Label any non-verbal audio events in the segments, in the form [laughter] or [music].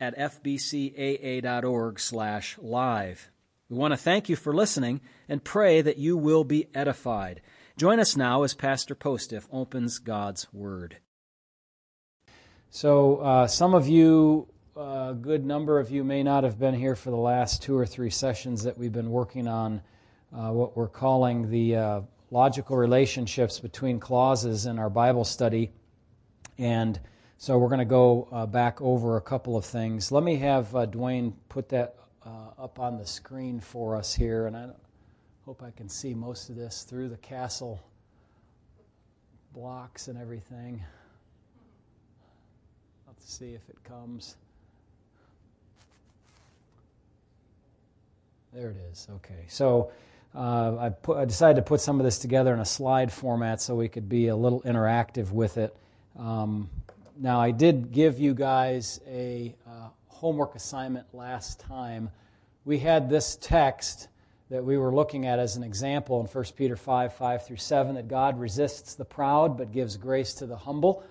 at fbcaa.org slash live. We want to thank you for listening and pray that you will be edified. Join us now as Pastor Postiff opens God's Word. So, uh, some of you, a good number of you, may not have been here for the last two or three sessions that we've been working on uh, what we're calling the uh, logical relationships between clauses in our Bible study. And so we're going to go uh, back over a couple of things. Let me have uh, Dwayne put that uh, up on the screen for us here, and I hope I can see most of this through the castle blocks and everything. Let's see if it comes. There it is. Okay. So uh, I, put, I, decided to put some of this together in a slide format so we could be a little interactive with it. Um, now, I did give you guys a uh, homework assignment last time. We had this text that we were looking at as an example in 1 Peter 5 5 through 7 that God resists the proud but gives grace to the humble.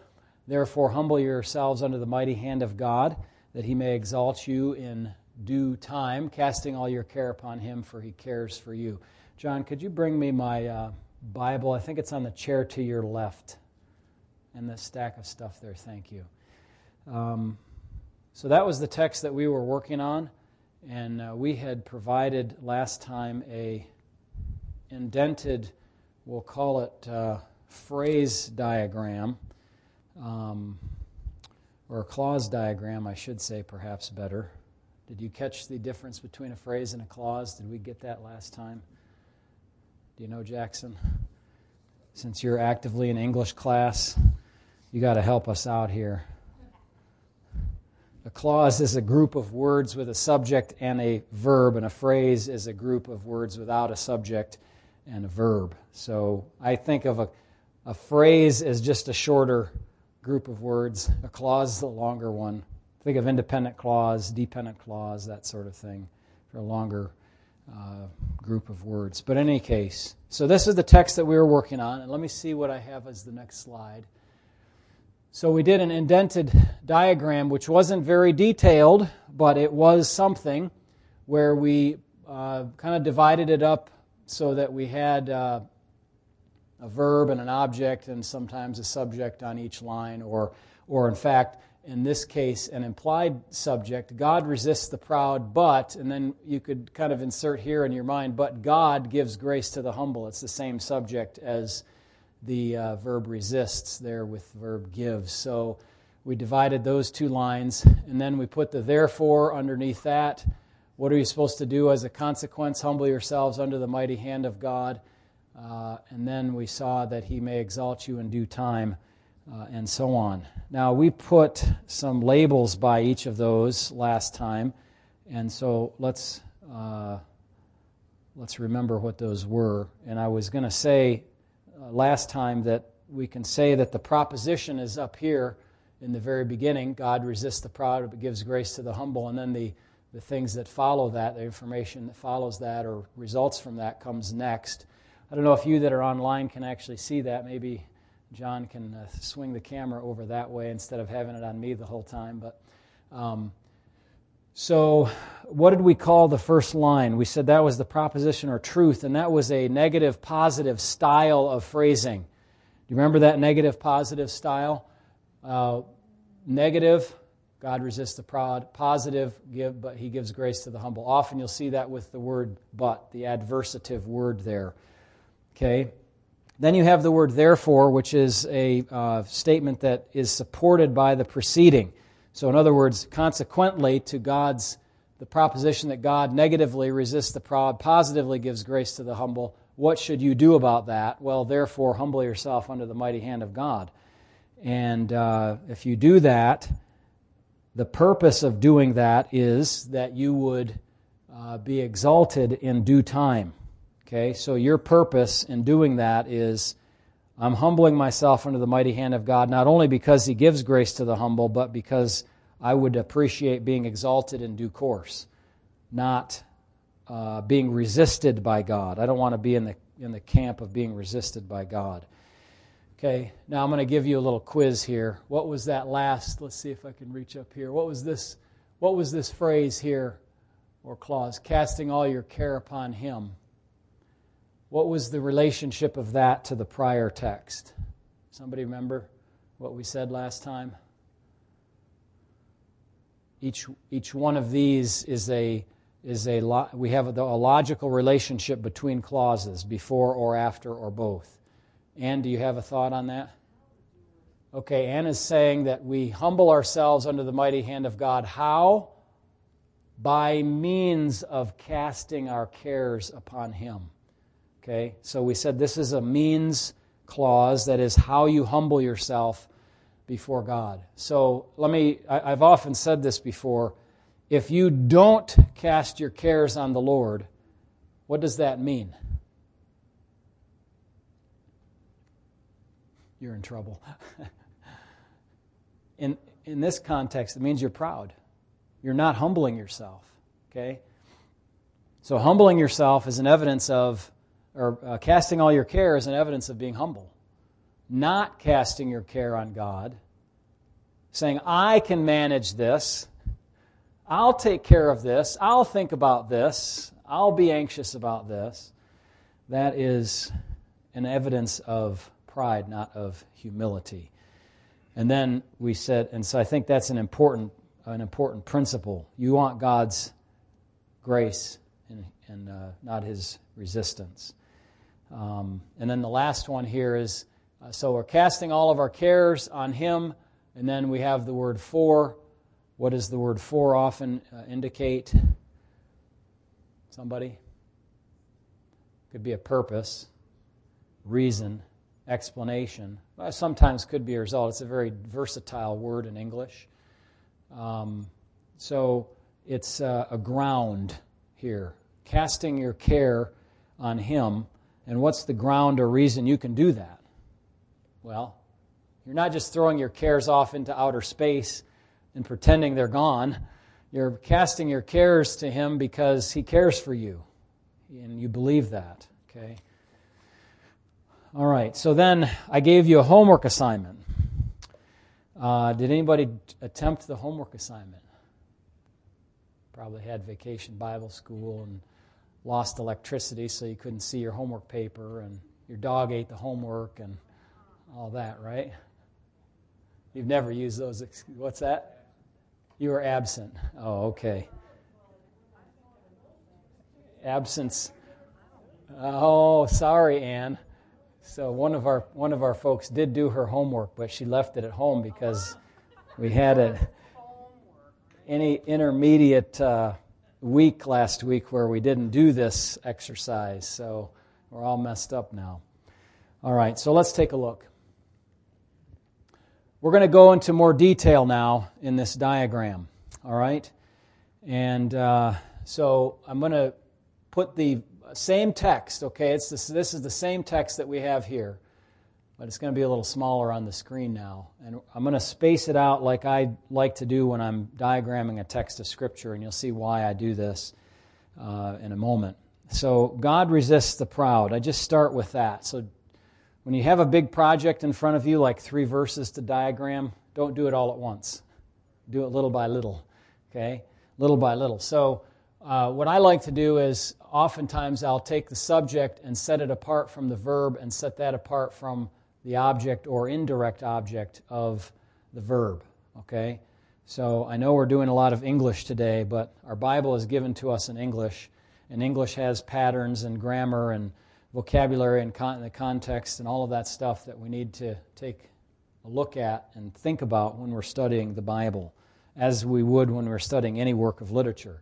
Therefore, humble yourselves under the mighty hand of God, that he may exalt you in due time, casting all your care upon him, for he cares for you. John, could you bring me my uh, Bible? I think it's on the chair to your left and the stack of stuff there. Thank you. Um, so that was the text that we were working on, and uh, we had provided last time a indented, we'll call it uh, phrase diagram, um, or a clause diagram, I should say, perhaps better. Did you catch the difference between a phrase and a clause? Did we get that last time? Do you know, Jackson? Since you're actively in English class, you got to help us out here. A clause is a group of words with a subject and a verb, and a phrase is a group of words without a subject and a verb. So I think of a, a phrase as just a shorter group of words, a clause is a longer one. Think of independent clause, dependent clause, that sort of thing for a longer uh, group of words. But in any case, so this is the text that we were working on, and let me see what I have as the next slide. So we did an indented diagram, which wasn't very detailed, but it was something where we uh, kind of divided it up so that we had uh, a verb and an object and sometimes a subject on each line, or, or in fact, in this case, an implied subject. God resists the proud, but, and then you could kind of insert here in your mind, but God gives grace to the humble. It's the same subject as the uh, verb resists there with verb gives. So we divided those two lines, and then we put the therefore underneath that. What are you supposed to do as a consequence? Humble yourselves under the mighty hand of God. Uh, and then we saw that he may exalt you in due time, uh, and so on. Now, we put some labels by each of those last time, and so let's, uh, let's remember what those were. And I was going to say uh, last time that we can say that the proposition is up here in the very beginning God resists the proud, but gives grace to the humble. And then the, the things that follow that, the information that follows that or results from that, comes next. I don't know if you that are online can actually see that. Maybe John can uh, swing the camera over that way instead of having it on me the whole time. But um, so, what did we call the first line? We said that was the proposition or truth, and that was a negative positive style of phrasing. Do you remember that negative positive style? Uh, negative, God resists the proud. Positive, give, but He gives grace to the humble. Often you'll see that with the word but, the adversative word there. Okay? Then you have the word therefore, which is a uh, statement that is supported by the preceding. So, in other words, consequently to God's, the proposition that God negatively resists the proud, positively gives grace to the humble, what should you do about that? Well, therefore, humble yourself under the mighty hand of God. And uh, if you do that, the purpose of doing that is that you would uh, be exalted in due time. Okay, so your purpose in doing that is I'm humbling myself under the mighty hand of God, not only because He gives grace to the humble, but because I would appreciate being exalted in due course, not uh, being resisted by God. I don't want to be in the, in the camp of being resisted by God. Okay, now I'm going to give you a little quiz here. What was that last? Let's see if I can reach up here. What was this? What was this phrase here or clause? Casting all your care upon Him. What was the relationship of that to the prior text? Somebody remember what we said last time? Each, each one of these is a is a we have a, a logical relationship between clauses before or after or both. Anne, do you have a thought on that? Okay, Anne is saying that we humble ourselves under the mighty hand of God. How? By means of casting our cares upon Him. Okay, so we said this is a means clause, that is how you humble yourself before God. So let me, I, have often said this before. If you don't cast your cares on the Lord, what does that mean? You're in trouble. [laughs] in, in this context, it means you're proud. You're not humbling yourself. Okay? So, humbling yourself is an evidence of or uh, casting all your care is an evidence of being humble. Not casting your care on God, saying, I can manage this, I'll take care of this, I'll think about this, I'll be anxious about this. That is an evidence of pride, not of humility. And then we said, and so I think that's an important, an important principle. You want God's grace and, and uh, not his resistance. Um, and then the last one here is uh, so we're casting all of our cares on Him, and then we have the word for. What does the word for often uh, indicate? Somebody? Could be a purpose, reason, explanation. Well, sometimes could be a result. It's a very versatile word in English. Um, so it's uh, a ground here. Casting your care on Him and what's the ground or reason you can do that? Well, you're not just throwing your cares off into outer space and pretending they're gone. You're casting your cares to Him because He cares for you. And you believe that, okay? All right, so then I gave you a homework assignment. Uh, did anybody attempt the homework assignment? Probably had vacation Bible school and lost electricity so you couldn't see your homework paper, and your dog ate the homework, and all that, right? You've never used those. What's that? You were absent. Oh, okay. Absence. Oh, sorry, Anne. So one of our one of our folks did do her homework, but she left it at home because we had a any intermediate uh, week last week where we didn't do this exercise, so we're all messed up now. All right, so let's take a look. We're going to go into more detail now in this diagram, all right? And uh, so I'm going to put the same text, okay? It's this, this is the same text that we have here but it's going to be a little smaller on the screen now. And I'm going to space it out like I like to do when I'm diagramming a text of Scripture, and you'll see why I do this uh, in a moment. So, God resists the proud. I just start with that. So, when you have a big project in front of you, like three verses to diagram, don't do it all at once. Do it little by little, okay? Little by little. So, uh, what I like to do is oftentimes I'll take the subject and set it apart from the verb and set that apart from the object or indirect object of the verb. Okay? So I know we're doing a lot of English today, but our Bible is given to us in English, and English has patterns and grammar and vocabulary and con- the context and all of that stuff that we need to take a look at and think about when we're studying the Bible, as we would when we're studying any work of literature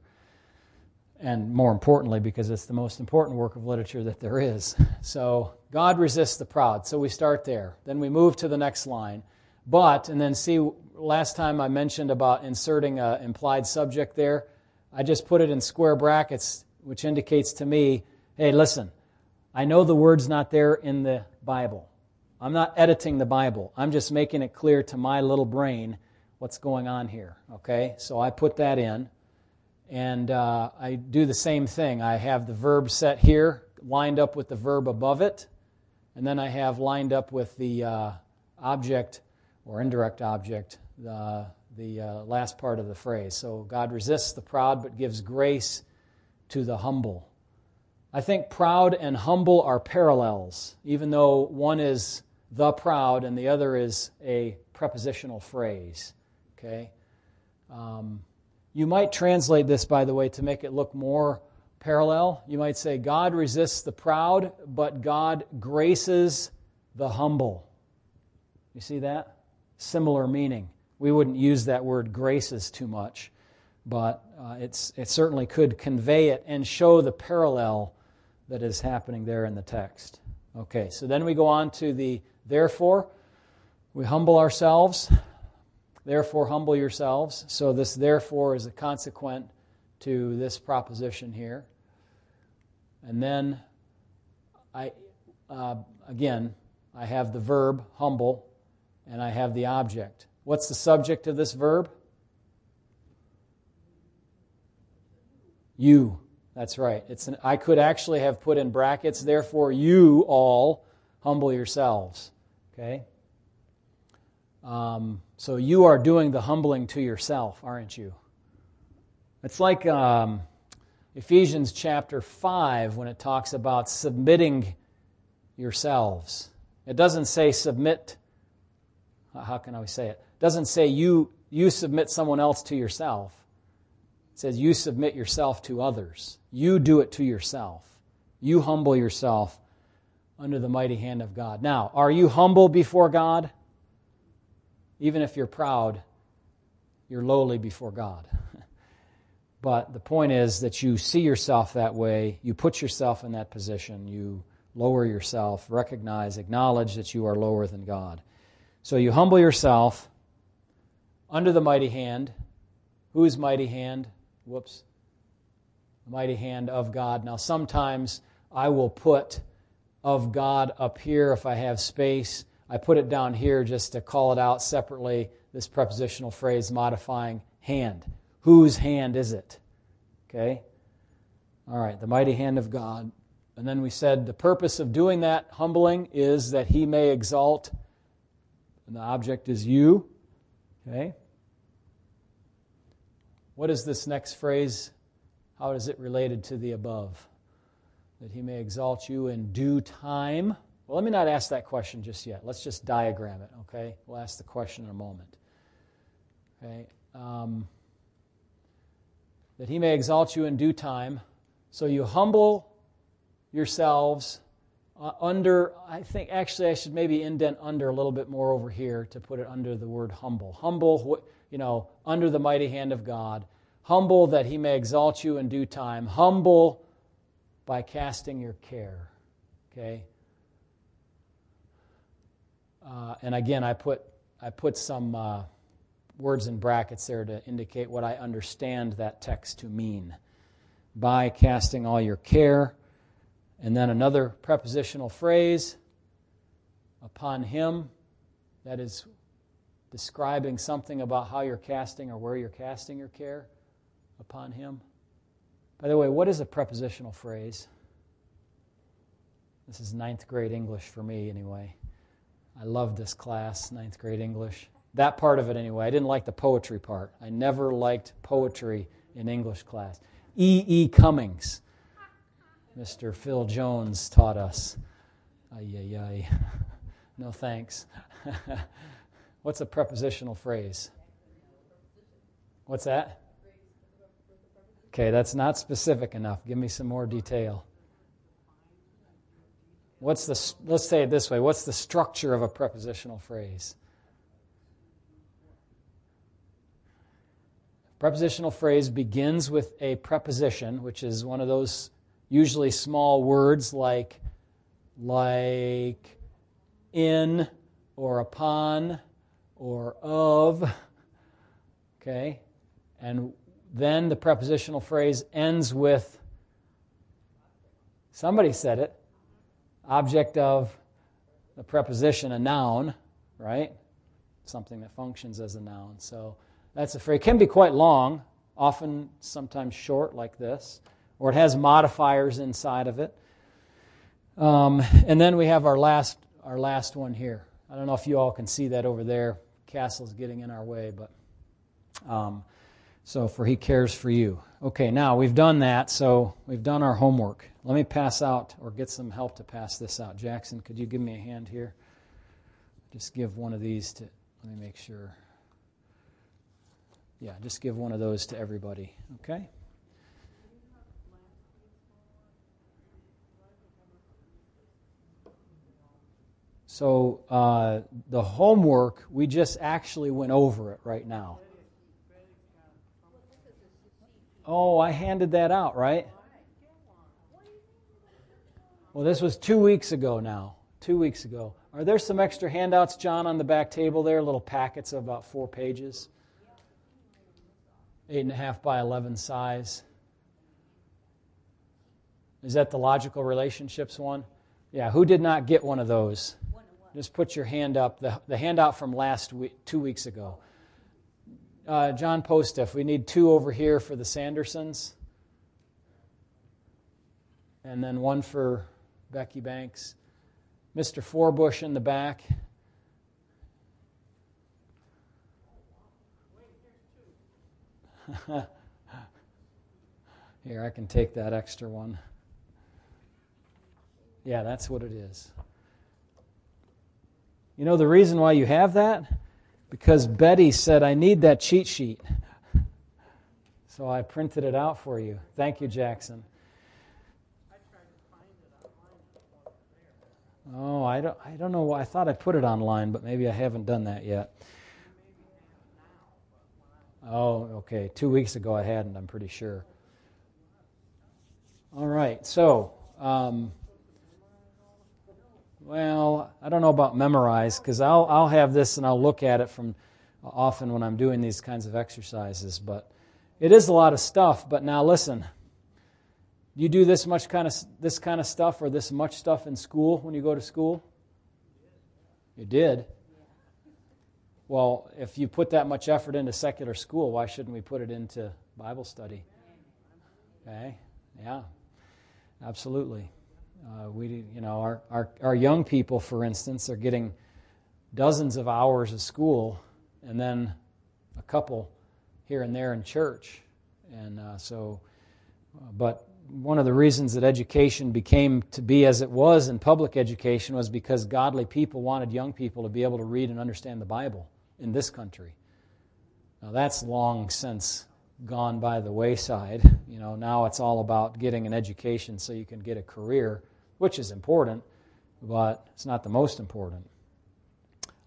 and more importantly, because it's the most important work of literature that there is. [laughs] So, God resists the proud. So, we start there. Then we move to the next line. But, and then see, last time I mentioned about inserting an implied subject there. I just put it in square brackets, which indicates to me, hey, listen, I know the word's not there in the Bible. I'm not editing the Bible. I'm just making it clear to my little brain what's going on here. Okay? So I put that in. And uh, I do the same thing. I have the verb set here, lined up with the verb above it. And then I have lined up with the uh, object or indirect object, the, the uh, last part of the phrase. So God resists the proud but gives grace to the humble. I think proud and humble are parallels, even though one is the proud and the other is a prepositional phrase. Okay? Um, you might translate this, by the way, to make it look more parallel. You might say, God resists the proud, but God graces the humble. You see that? Similar meaning. We wouldn't use that word graces too much, but uh, it's, it certainly could convey it and show the parallel that is happening there in the text. Okay, so then we go on to the therefore. We humble ourselves. Therefore, humble yourselves. So, this therefore is a consequent to this proposition here. And then, I uh, again, I have the verb humble, and I have the object. What's the subject of this verb? You. That's right. It's an, I could actually have put in brackets, therefore, you all humble yourselves. Okay? Um, so you are doing the humbling to yourself, aren't you? It's like um, Ephesians chapter 5 when it talks about submitting yourselves. It doesn't say submit. How can I say it? It doesn't say you, you submit someone else to yourself. It says you submit yourself to others. You do it to yourself. You humble yourself under the mighty hand of God. Now, are you humble before God? Even if you're proud, you're lowly before God. [laughs] but the point is that you see yourself that way, you put yourself in that position, you lower yourself, recognize, acknowledge that you are lower than God. So you humble yourself under the mighty hand. Whose mighty hand? Whoops. The mighty hand of God. Now, sometimes I will put of God up here if I have space. I put it down here just to call it out separately, this prepositional phrase modifying hand. Whose hand is it? Okay? All right, the mighty hand of God. And then we said the purpose of doing that humbling is that he may exalt, and the object is you. Okay? What is this next phrase? How is it related to the above? That he may exalt you in due time. Well, let me not ask that question just yet. Let's just diagram it, okay? We'll ask the question in a moment. Okay? Um, that he may exalt you in due time. So you humble yourselves uh, under, I think actually I should maybe indent under a little bit more over here to put it under the word humble. Humble, you know, under the mighty hand of God. Humble that he may exalt you in due time. Humble by casting your care. Okay? Uh, and again, I put, I put some uh, words in brackets there to indicate what I understand that text to mean. By casting all your care. And then another prepositional phrase upon him. That is describing something about how you're casting or where you're casting your care upon him. By the way, what is a prepositional phrase? This is ninth grade English for me, anyway. I loved this class, ninth grade English. That part of it, anyway. I didn't like the poetry part. I never liked poetry in English class. E. E. Cummings, Mr. Phil Jones, taught us. Ay, ay, ay. [laughs] No thanks. [laughs] What's a prepositional phrase? What's that? Okay, that's not specific enough. Give me some more detail. What's the let's say it this way, what's the structure of a prepositional phrase? Prepositional phrase begins with a preposition, which is one of those usually small words like like in or upon or of. Okay? And then the prepositional phrase ends with somebody said it object of the preposition, a noun, right? Something that functions as a noun. So that's a phrase. It can be quite long, often sometimes short, like this, or it has modifiers inside of it. Um, and then we have our last, our last one here. I don't know if you all can see that over there. Castle's getting in our way, but um, so for he cares for you. Okay, now we've done that, so we've done our homework. Let me pass out or get some help to pass this out. Jackson, could you give me a hand here? Just give one of these to, let me make sure. Yeah, just give one of those to everybody, okay? So uh, the homework, we just actually went over it right now. Oh, I handed that out, right? Well, this was two weeks ago now. Two weeks ago. Are there some extra handouts, John, on the back table there? Little packets of about four pages. Eight and a half by 11 size. Is that the logical relationships one? Yeah, who did not get one of those? Just put your hand up. The, the handout from last week, two weeks ago uh, John Postiff. We need two over here for the Sandersons. And then one for Becky Banks. Mr. Forbush in the back. [laughs] Here, I can take that extra one. Yeah, that's what it is. You know the reason why you have that? Because Betty said, I need that cheat sheet. So I printed it out for you. Thank you, Jackson. Oh, I don't, I don't know. I thought I put it online, but maybe I haven't done that yet. Oh, okay. Two weeks ago I hadn't, I'm pretty sure. All right. So, um, well, I don't know about memorize because I'll, I'll have this and I'll look at it from often when I'm doing these kinds of exercises. But it is a lot of stuff. But now listen, you do this much kind of this kind of stuff or this much stuff in school when you go to school? You did. Well, if you put that much effort into secular school, why shouldn't we put it into Bible study? Okay? Yeah. Absolutely. Uh, we, you know, our, our, our young people, for instance, are getting dozens of hours of school and then a couple here and there in church. And uh, so, uh, but one of the reasons that education became to be as it was in public education was because godly people wanted young people to be able to read and understand the Bible in this country. Now, that's long since gone by the wayside. [laughs] You know, now it's all about getting an education so you can get a career which is important, but it's not the most important.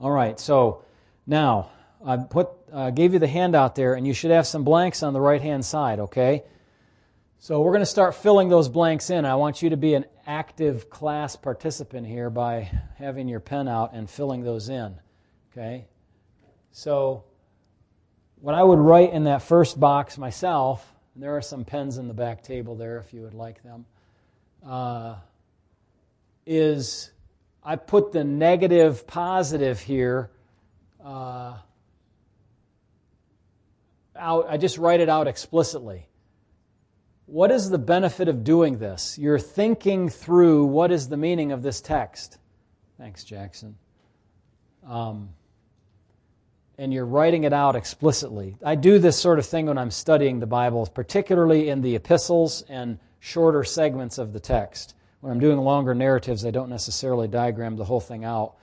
All right, so now I put uh, gave you the handout there, and you should have some blanks on the right hand side. Okay, so we're going to start filling those blanks in. I want you to be an active class participant here by having your pen out and filling those in. Okay, so what I would write in that first box myself, and there are some pens in the back table there if you would like them. Uh, is I put the negative positive here uh, out. I just write it out explicitly. What is the benefit of doing this? You're thinking through what is the meaning of this text. Thanks, Jackson. Um, and you're writing it out explicitly. I do this sort of thing when I'm studying the Bible, particularly in the epistles and shorter segments of the text. When I'm doing longer narratives, I don't necessarily diagram the whole thing out.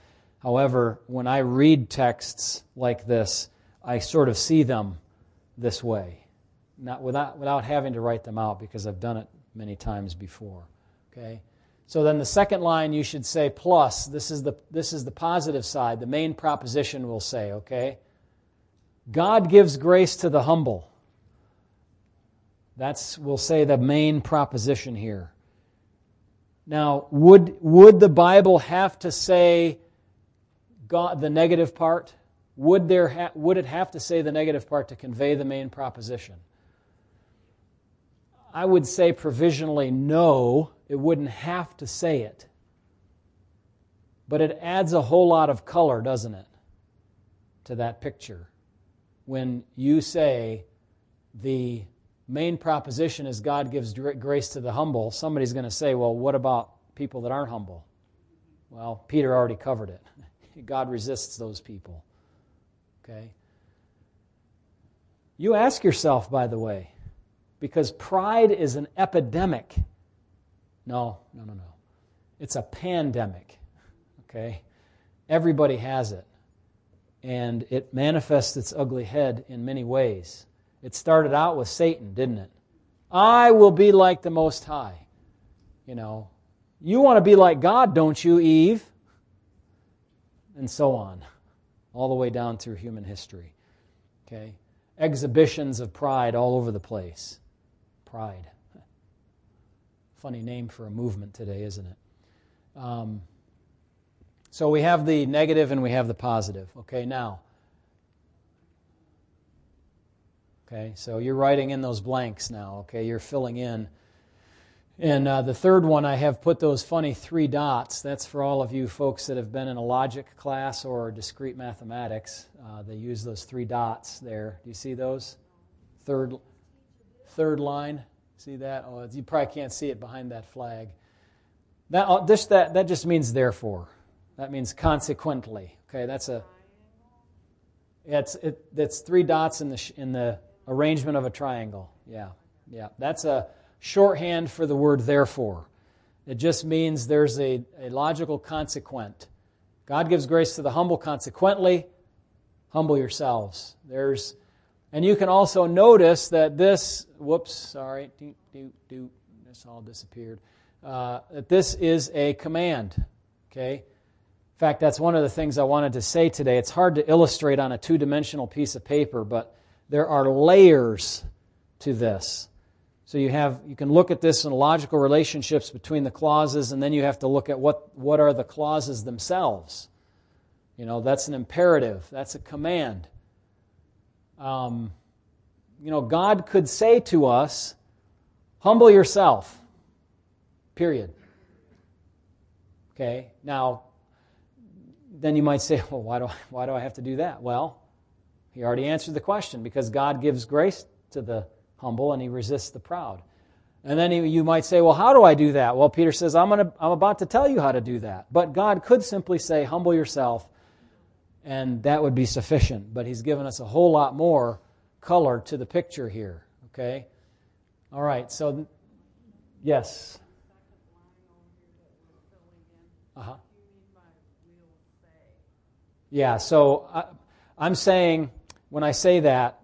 However, when I read texts like this, I sort of see them this way, not without, without having to write them out because I've done it many times before. Okay? So then the second line you should say plus. This is the, this is the positive side. The main proposition will say, okay? God gives grace to the humble. That's, we'll say, the main proposition here. Now, would, would the Bible have to say God, the negative part? Would, there ha- would it have to say the negative part to convey the main proposition? I would say provisionally no, it wouldn't have to say it. But it adds a whole lot of color, doesn't it, to that picture. When you say the main proposition is God gives grace to the humble, somebody's going to say, well, what about people that aren't humble? Well, Peter already covered it. [laughs] God resists those people. Okay? You ask yourself, by the way, because pride is an epidemic. No, no, no, no. It's a pandemic. Okay? Everybody has it. And it manifests its ugly head in many ways. It started out with Satan, didn't it? I will be like the Most High. You know, you want to be like God, don't you, Eve? And so on, all the way down through human history. Okay? Exhibitions of pride all over the place. Pride. Funny name for a movement today, isn't it? Um, so we have the negative and we have the positive. Okay, now. Okay, so you're writing in those blanks now. Okay, you're filling in. And uh, the third one, I have put those funny three dots. That's for all of you folks that have been in a logic class or discrete mathematics. Uh, they use those three dots there. Do you see those? Third, third line. See that? Oh, you probably can't see it behind that flag. That, uh, this, that, that just means therefore. That means consequently. Okay, that's a. It's it, it's three dots in the in the arrangement of a triangle. Yeah, yeah. That's a shorthand for the word therefore. It just means there's a, a logical consequent. God gives grace to the humble. Consequently, humble yourselves. There's, and you can also notice that this. Whoops, sorry. Do, do, do, this all disappeared. Uh, that this is a command. Okay. In fact, that's one of the things I wanted to say today. It's hard to illustrate on a two dimensional piece of paper, but there are layers to this. So you have you can look at this in logical relationships between the clauses, and then you have to look at what, what are the clauses themselves. You know, that's an imperative, that's a command. Um, you know, God could say to us, humble yourself. Period. Okay? Now, then you might say, well, why do, I, why do I have to do that? Well, he already answered the question because God gives grace to the humble and he resists the proud. And then you might say, well, how do I do that? Well, Peter says, I'm, gonna, I'm about to tell you how to do that. But God could simply say, humble yourself, and that would be sufficient. But he's given us a whole lot more color to the picture here. Okay? All right, so, yes. Uh huh. Yeah, so I, I'm saying, when I say that,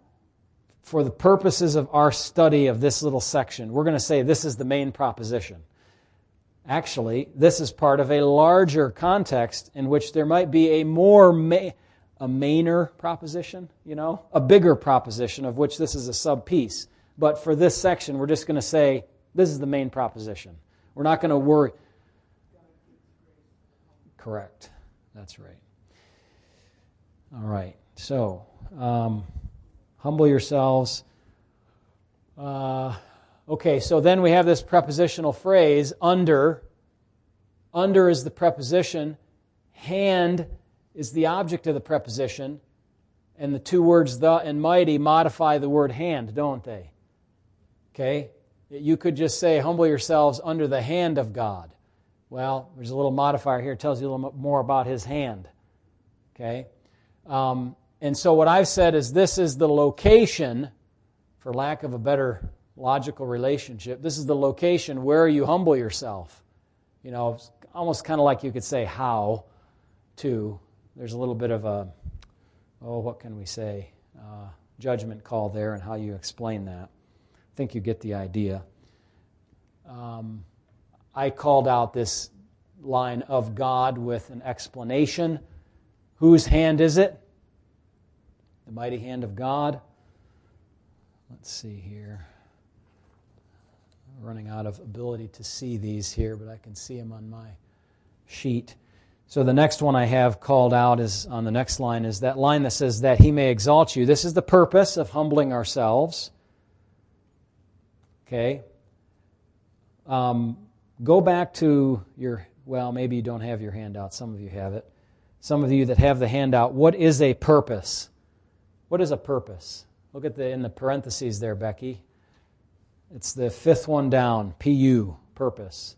for the purposes of our study of this little section, we're going to say this is the main proposition. Actually, this is part of a larger context in which there might be a more ma- a mainer proposition, you know, a bigger proposition of which this is a sub piece. But for this section, we're just going to say this is the main proposition. We're not going to worry. Correct. That's right. All right. So, um, humble yourselves. Uh, okay, so then we have this prepositional phrase under. Under is the preposition. Hand is the object of the preposition. And the two words the and mighty modify the word hand, don't they? Okay? You could just say, humble yourselves under the hand of God. Well, there's a little modifier here. Tells you a little more about his hand. Okay? Um, and so what I've said is this is the location, for lack of a better logical relationship, this is the location where you humble yourself. You know, almost kind of like you could say how to. There's a little bit of a, oh, what can we say, uh, judgment call there and how you explain that. I think you get the idea. Um, I called out this line of God with an explanation. Whose hand is it? The mighty hand of God. Let's see here. I'm running out of ability to see these here, but I can see them on my sheet. So the next one I have called out is on the next line is that line that says that he may exalt you. This is the purpose of humbling ourselves. Okay? Um, go back to your, well, maybe you don't have your handout. Some of you have it. Some of you that have the handout, what is a purpose? What is a purpose? Look at the in the parentheses there, Becky. It's the fifth one down, PU, purpose.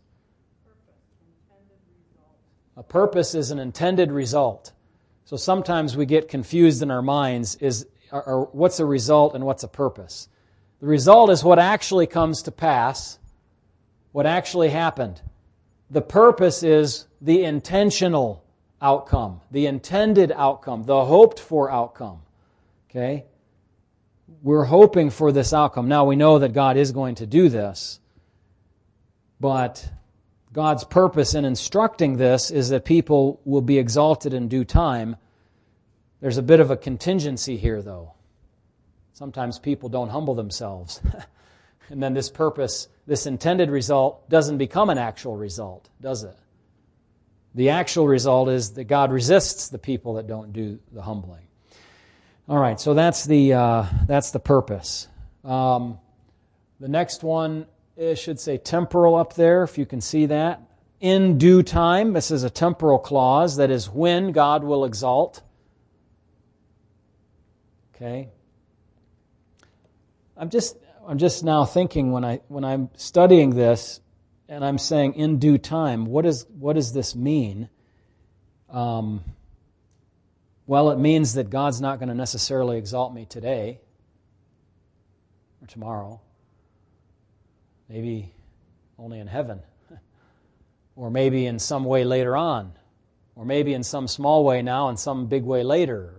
A purpose is an intended result. So sometimes we get confused in our minds is or what's a result and what's a purpose. The result is what actually comes to pass, what actually happened. The purpose is the intentional outcome, the intended outcome, the hoped for outcome. Okay? We're hoping for this outcome. Now we know that God is going to do this, but God's purpose in instructing this is that people will be exalted in due time. There's a bit of a contingency here, though. Sometimes people don't humble themselves. [laughs] and then this purpose, this intended result, doesn't become an actual result, does it? The actual result is that God resists the people that don't do the humbling. All right, so that's the, uh, that's the purpose. Um, the next one it should say temporal up there, if you can see that. In due time, this is a temporal clause, that is when God will exalt. Okay. I'm just I'm just now thinking when I when I'm studying this and I'm saying in due time, what is what does this mean? Um, well, it means that God's not going to necessarily exalt me today or tomorrow maybe only in heaven, [laughs] or maybe in some way later on, or maybe in some small way now and some big way later.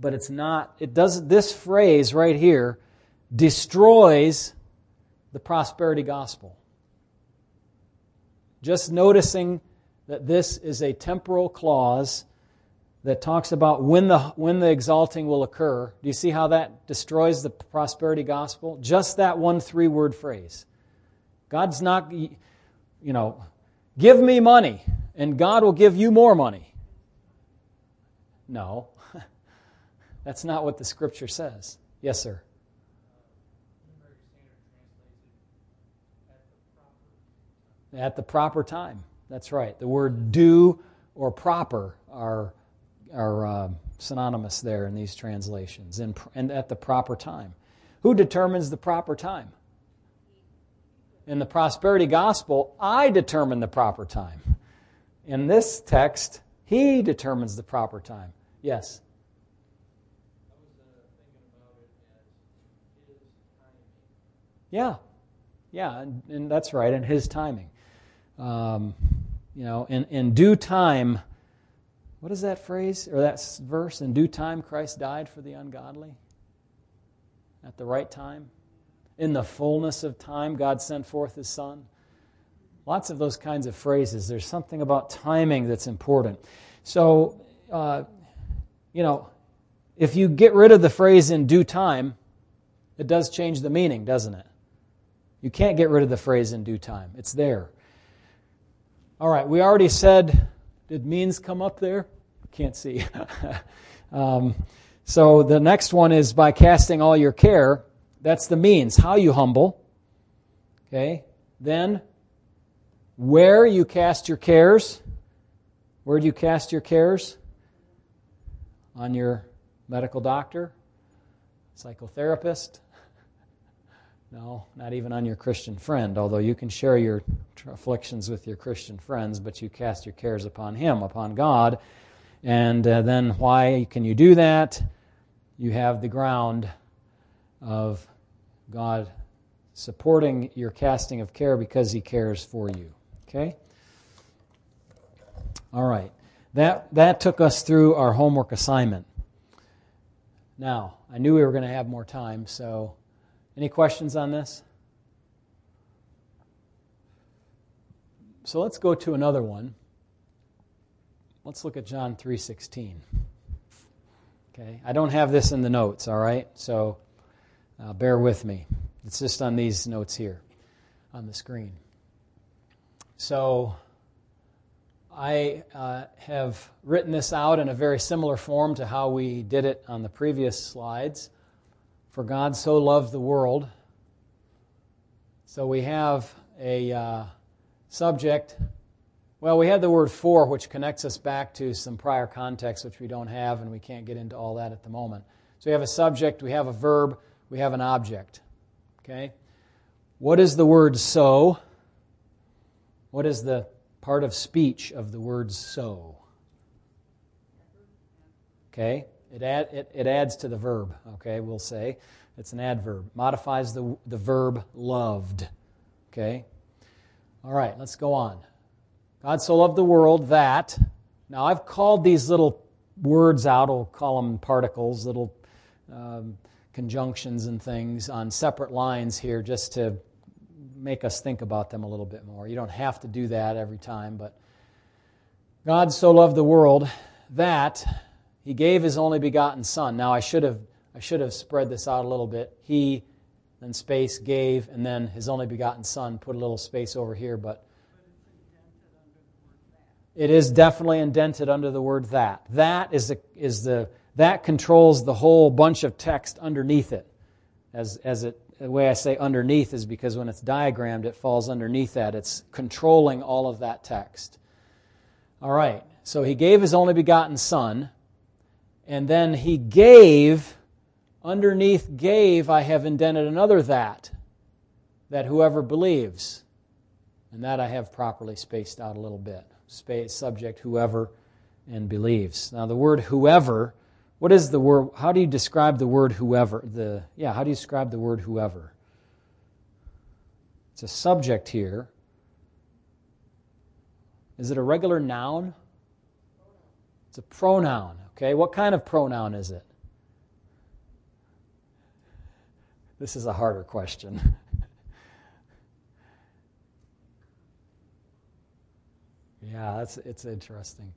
But it's not, it does, this phrase right here destroys the prosperity gospel. Just noticing that this is a temporal clause that talks about when the, when the exalting will occur. Do you see how that destroys the prosperity gospel? Just that one three word phrase. God's not, you know, give me money and God will give you more money. No, [laughs] that's not what the scripture says. Yes, sir. At the proper time. That's right. The word due or proper are are uh, synonymous there in these translations, and, and at the proper time. Who determines the proper time? In the prosperity gospel, I determine the proper time. In this text, he determines the proper time. Yes? Yeah, yeah, and, and, that's right, in his timing. Um, you know, in, in due time, what is that phrase or that verse? In due time, Christ died for the ungodly. At the right time. In the fullness of time, God sent forth his Son. Lots of those kinds of phrases. There's something about timing that's important. So, uh, you know, if you get rid of the phrase in due time, it does change the meaning, doesn't it? You can't get rid of the phrase in due time, it's there. All right, we already said, did means come up there? Can't see. [laughs] um, so the next one is by casting all your care. That's the means, how you humble. Okay? Then, where you cast your cares. Where do you cast your cares? On your medical doctor, psychotherapist. [laughs] No, not even on your Christian friend, although you can share your afflictions with your Christian friends, but you cast your cares upon Him, upon God, and uh, then why can you do that? You have the ground of God supporting your casting of care because He cares for you. Okay? All right. That, that took us through our homework assignment. Now, I knew we were going to have more time, so any questions on this? So let's go to another one. Let's look at John 3:16. Okay, I don't have this in the notes, all right? So uh, bear with me. It's just on these notes here on the screen. So I uh, have written this out in a very similar form to how we did it on the previous slides. For God so loved the world. So we have a uh, subject. Well, we had the word for, which connects us back to some prior context, which we don't have, and we can't get into all that at the moment. So we have a subject, we have a verb, we have an object. Okay? What is the word so? What is the part of speech of the word so? Okay? It, add, it, it adds to the verb, okay, we'll say. It's an adverb. Modifies the, the verb loved. Okay? All right, let's go on. God so loved the world that. Now, I've called these little words out, I'll call them particles, little um, conjunctions and things on separate lines here just to make us think about them a little bit more. You don't have to do that every time, but God so loved the world that he gave his only begotten son. Now I should have I should have spread this out a little bit. He then space gave and then his only begotten son put a little space over here, but it is definitely indented under the word that. That is the, is the that controls the whole bunch of text underneath it. As as it the way I say underneath is because when it's diagrammed, it falls underneath that. It's controlling all of that text. All right. So he gave his only begotten son and then he gave, underneath gave, I have indented another that, that whoever believes. And that I have properly spaced out a little bit. Space, subject, whoever, and believes. Now, the word whoever, what is the word? How do you describe the word whoever? The, yeah, how do you describe the word whoever? It's a subject here. Is it a regular noun? It's a pronoun. Okay, what kind of pronoun is it? This is a harder question. [laughs] yeah, that's it's interesting.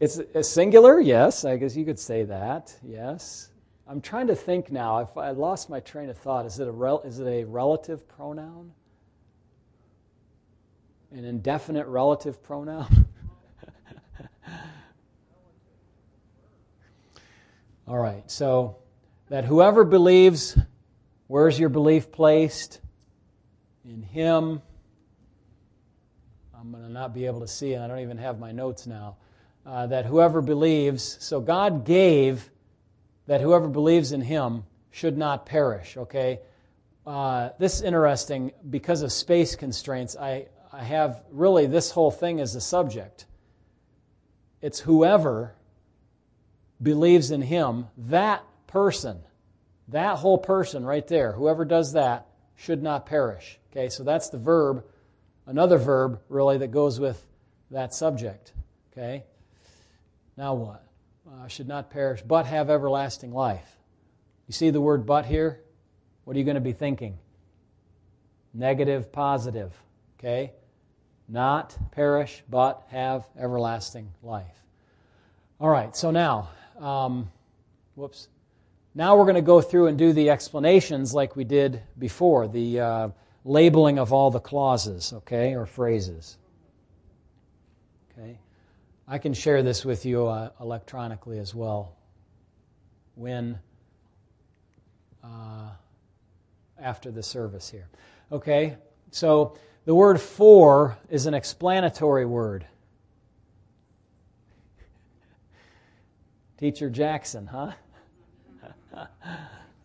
It's a singular, yes. I guess you could say that. Yes. I'm trying to think now. If I lost my train of thought, is it a rel- is it a relative pronoun? An indefinite relative pronoun? [laughs] All right, so that whoever believes, where's your belief placed? In Him. I'm going to not be able to see, and I don't even have my notes now. Uh, that whoever believes, so God gave that whoever believes in Him should not perish, okay? Uh, this is interesting because of space constraints. I, I have really this whole thing as a subject. It's whoever believes in him, that person, that whole person right there, whoever does that, should not perish. Okay, so that's the verb, another verb really that goes with that subject. Okay, now what? Should not perish, but have everlasting life. You see the word but here? What are you going to be thinking? Negative, positive. Okay? Not perish, but have everlasting life. All right, so now um, whoops. Now we're going to go through and do the explanations like we did before, the uh, labeling of all the clauses, okay, or phrases. Okay. I can share this with you uh, electronically as well when uh, after the service here. Okay, so the word for is an explanatory word. Teacher Jackson, huh?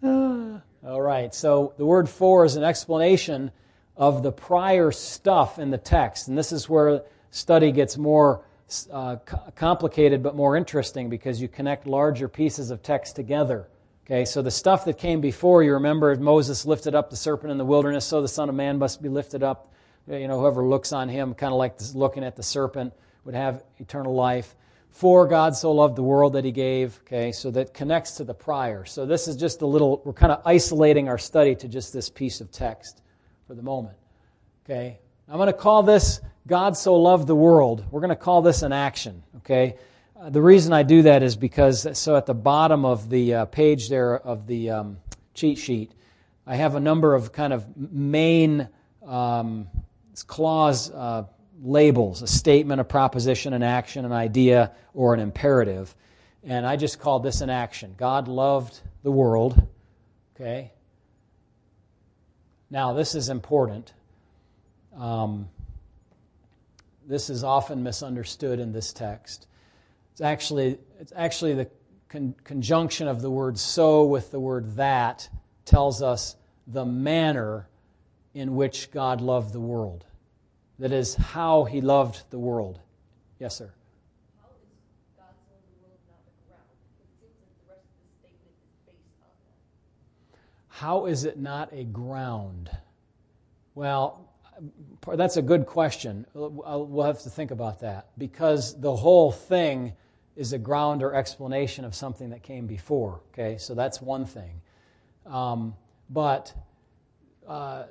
[laughs] All right, so the word for is an explanation of the prior stuff in the text. And this is where study gets more uh, complicated but more interesting because you connect larger pieces of text together. Okay, so the stuff that came before, you remember Moses lifted up the serpent in the wilderness, so the Son of Man must be lifted up. You know, whoever looks on him, kind of like looking at the serpent, would have eternal life. For God so loved the world that he gave, okay, so that connects to the prior. So this is just a little, we're kind of isolating our study to just this piece of text for the moment, okay. I'm going to call this God so loved the world. We're going to call this an action, okay. Uh, the reason I do that is because, so at the bottom of the uh, page there of the um, cheat sheet, I have a number of kind of main um, clause uh, labels a statement, a proposition, an action, an idea, or an imperative. And I just called this an action. God loved the world. Okay? Now, this is important. Um, this is often misunderstood in this text. It's actually, it's actually the con- conjunction of the word so with the word that tells us the manner in which God loved the world. That is, how he loved the world. Yes, sir. How is the gospel the world not the ground? How is it not a ground? Well, that's a good question. We'll have to think about that because the whole thing is a ground or explanation of something that came before. Okay, so that's one thing. Um, but uh,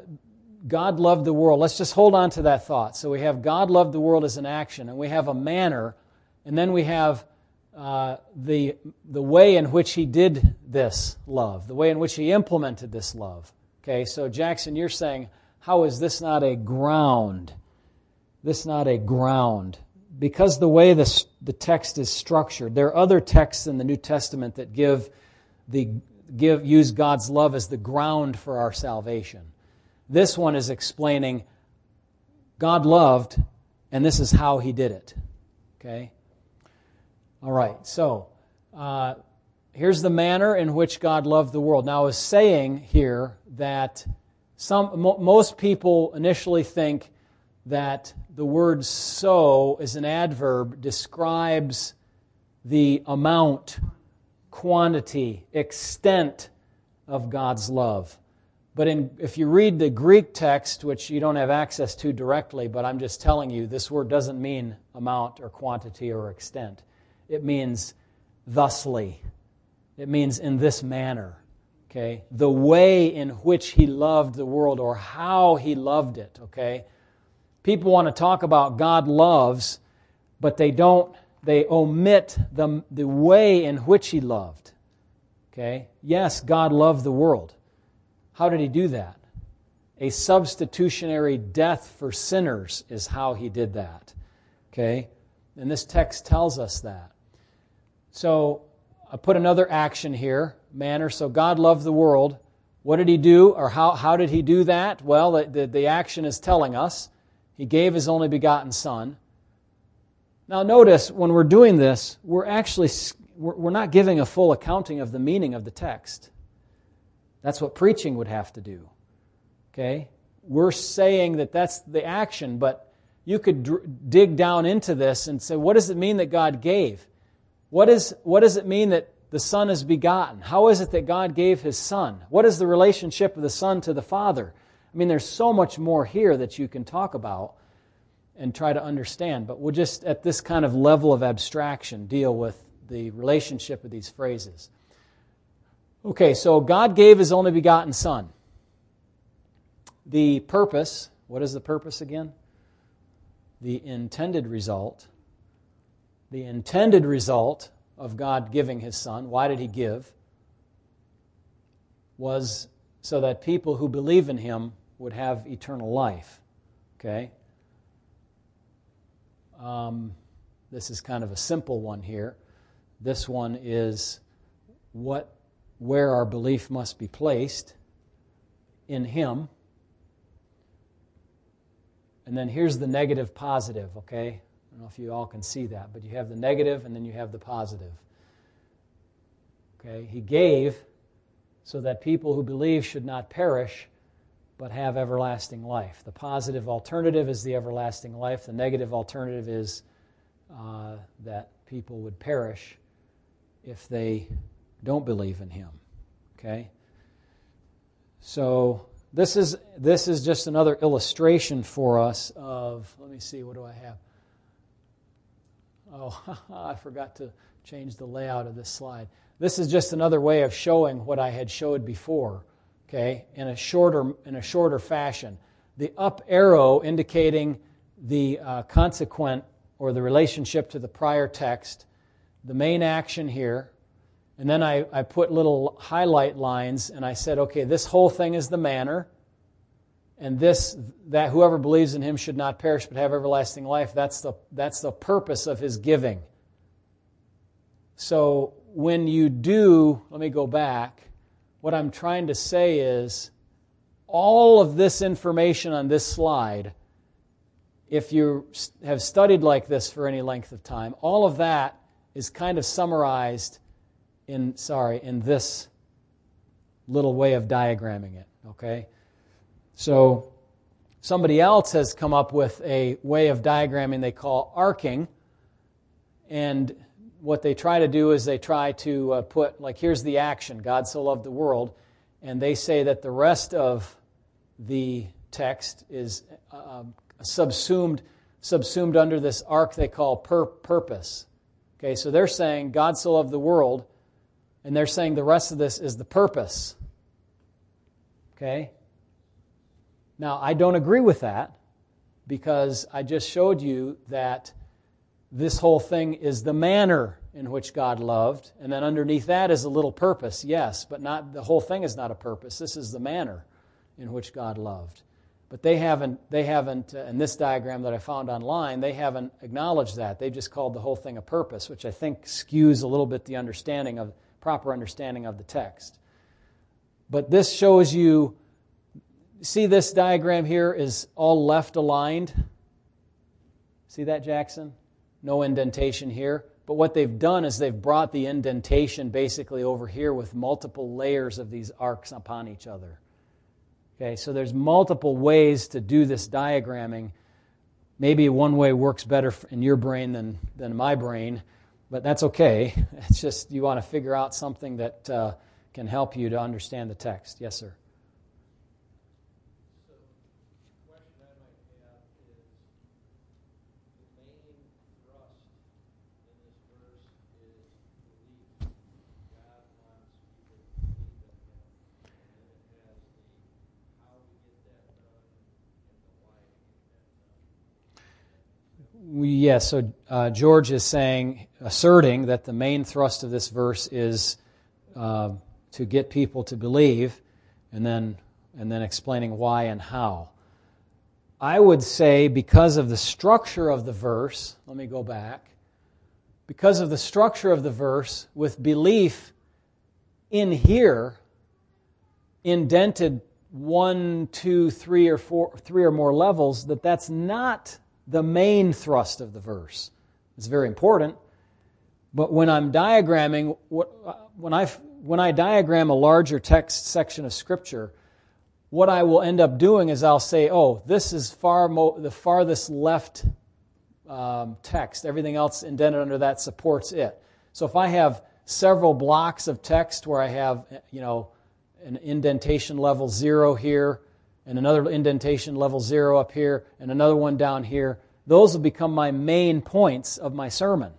God loved the world. Let's just hold on to that thought. So we have God loved the world as an action, and we have a manner, and then we have uh, the, the way in which he did this love, the way in which he implemented this love. Okay, so Jackson, you're saying, how is this not a ground? This not a ground. Because the way this, the text is structured, there are other texts in the New Testament that give the give use God's love as the ground for our salvation. This one is explaining God loved, and this is how he did it. Okay? All right, so uh, here's the manner in which God loved the world. Now, I was saying here that some, mo- most people initially think that the word so as an adverb describes the amount, quantity, extent of God's love. But in, if you read the Greek text, which you don't have access to directly, but I'm just telling you, this word doesn't mean amount or quantity or extent it means thusly. It means in this manner. Okay? The way in which he loved the world or how he loved it. Okay? People want to talk about God loves, but they don't, they omit the, the way in which he loved. Okay? Yes, God loved the world. How did he do that? A substitutionary death for sinners is how he did that. Okay? And this text tells us that. So I put another action here, manner. So God loved the world. What did he do, or how, how did he do that? Well, the, the, the action is telling us. He gave his only begotten Son. Now, notice when we're doing this, we're actually we're not giving a full accounting of the meaning of the text. That's what preaching would have to do. Okay? We're saying that that's the action, but you could dr- dig down into this and say, what does it mean that God gave? What, is, what does it mean that the Son is begotten? How is it that God gave His Son? What is the relationship of the Son to the Father? I mean, there's so much more here that you can talk about and try to understand, but we'll just, at this kind of level of abstraction, deal with the relationship of these phrases. Okay, so God gave His only begotten Son. The purpose, what is the purpose again? The intended result the intended result of God giving his son, why did he give? Was so that people who believe in him would have eternal life. Okay? Um, this is kind of a simple one here. This one is what, where our belief must be placed in him. And then here's the negative positive, okay? I don't know if you all can see that, but you have the negative and then you have the positive. Okay? He gave so that people who believe should not perish but have everlasting life. The positive alternative is the everlasting life, the negative alternative is uh, that people would perish if they don't believe in Him. Okay? So this is this is just another illustration for us of let me see what do I have Oh, [laughs] I forgot to change the layout of this slide. This is just another way of showing what I had showed before, okay, in a shorter, in a shorter fashion. The up arrow indicating the uh, consequent or the relationship to the prior text, the main action here, and then I, I put little highlight lines and I said, okay, this whole thing is the manner and this that whoever believes in him should not perish but have everlasting life. That's the that's the purpose of his giving. So when you do let me go back. What i'm trying to say is all of this information on this slide, if you have studied like this for any length of time, all of that is kind of summarized in, sorry, in this little way of diagramming it, okay? So somebody else has come up with a way of diagramming they call arcing, and what they try to do is they try to uh, put, like, here's the action God so loved the world, and they say that the rest of the text is uh, um, subsumed, subsumed under this arc they call pur- purpose. Okay, so they're saying God so loved the world, and they're saying the rest of this is the purpose. Okay? Now, I don't agree with that because I just showed you that this whole thing is the manner in which God loved, and then underneath that is a little purpose, yes, but not the whole thing is not a purpose. This is the manner in which God loved. But they haven't, they haven't, uh, in this diagram that I found online, they haven't acknowledged that. They just called the whole thing a purpose, which I think skews a little bit the understanding of, proper understanding of the text. But this shows you, see this diagram here is all left aligned. See that, Jackson? No indentation here. But what they've done is they've brought the indentation basically over here with multiple layers of these arcs upon each other. Okay, so there's multiple ways to do this diagramming. Maybe one way works better in your brain than, than my brain, but that's okay. [laughs] It's just you want to figure out something that uh, can help you to understand the text. Yes, sir. Yes, so uh, George is saying, asserting that the main thrust of this verse is uh, to get people to believe, and then and then explaining why and how. I would say because of the structure of the verse. Let me go back. Because of the structure of the verse, with belief in here indented one, two, three, or four, three or more levels, that that's not the main thrust of the verse. It's very important. But when I'm diagramming, when I, when I diagram a larger text section of Scripture, what I will end up doing is I'll say, oh, this is far mo- the farthest left um, text. Everything else indented under that supports it. So if I have several blocks of text where I have, you know, an indentation level zero here, and another indentation level zero up here, and another one down here. Those will become my main points of my sermon.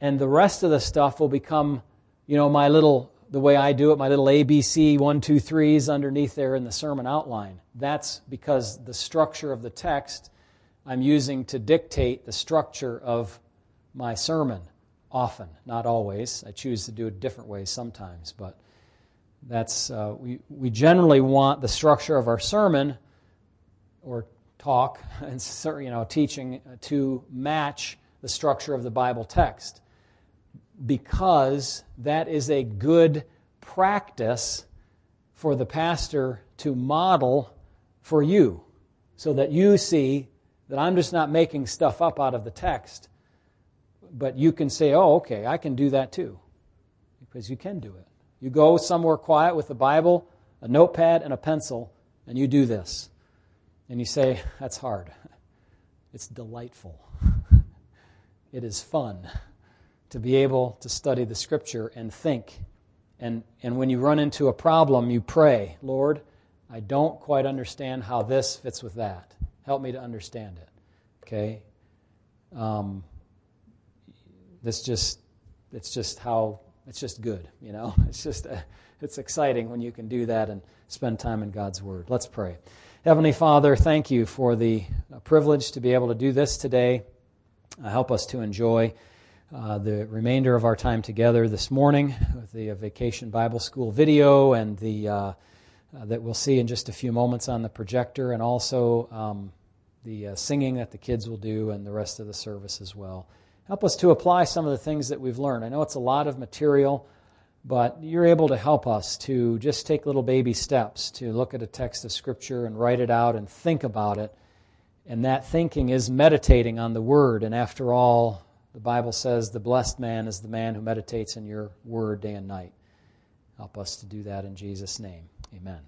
And the rest of the stuff will become, you know, my little, the way I do it, my little ABC one, two, threes underneath there in the sermon outline. That's because the structure of the text I'm using to dictate the structure of my sermon often, not always. I choose to do it different ways sometimes, but that's, uh, we, we generally want the structure of our sermon or talk [laughs] and you know, teaching to match the structure of the Bible text because that is a good practice for the pastor to model for you so that you see that I'm just not making stuff up out of the text, but you can say, oh, okay, I can do that too, because you can do it. You go somewhere quiet with a Bible, a notepad, and a pencil, and you do this. And you say, That's hard. It's delightful. it is fun to be able to study the Scripture and think. And, and when you run into a problem, you pray, Lord, I don't quite understand how this fits with that. Help me to understand it. Okay? Um, this just, it's just how it's just good, you know. [laughs] It's just uh, it's exciting when you can do that and spend time in God's Word. Let's pray. Heavenly Father, thank you for the uh, privilege to be able to do this today. Uh, help us to enjoy uh, the remainder of our time together this morning with the uh, Vacation Bible School video and the that we'll see in just a few moments on the projector, and also um, the singing that the kids will do and the rest of the service as well. Help us to apply some of the things that we've learned. I know it's a lot of material, but you're able to help us to just take little baby steps to look at a text of Scripture and write it out and think about it. And that thinking is meditating on the Word. And after all, the Bible says the blessed man is the man who meditates in your Word day and night. Help us to do that in Jesus' name. Amen.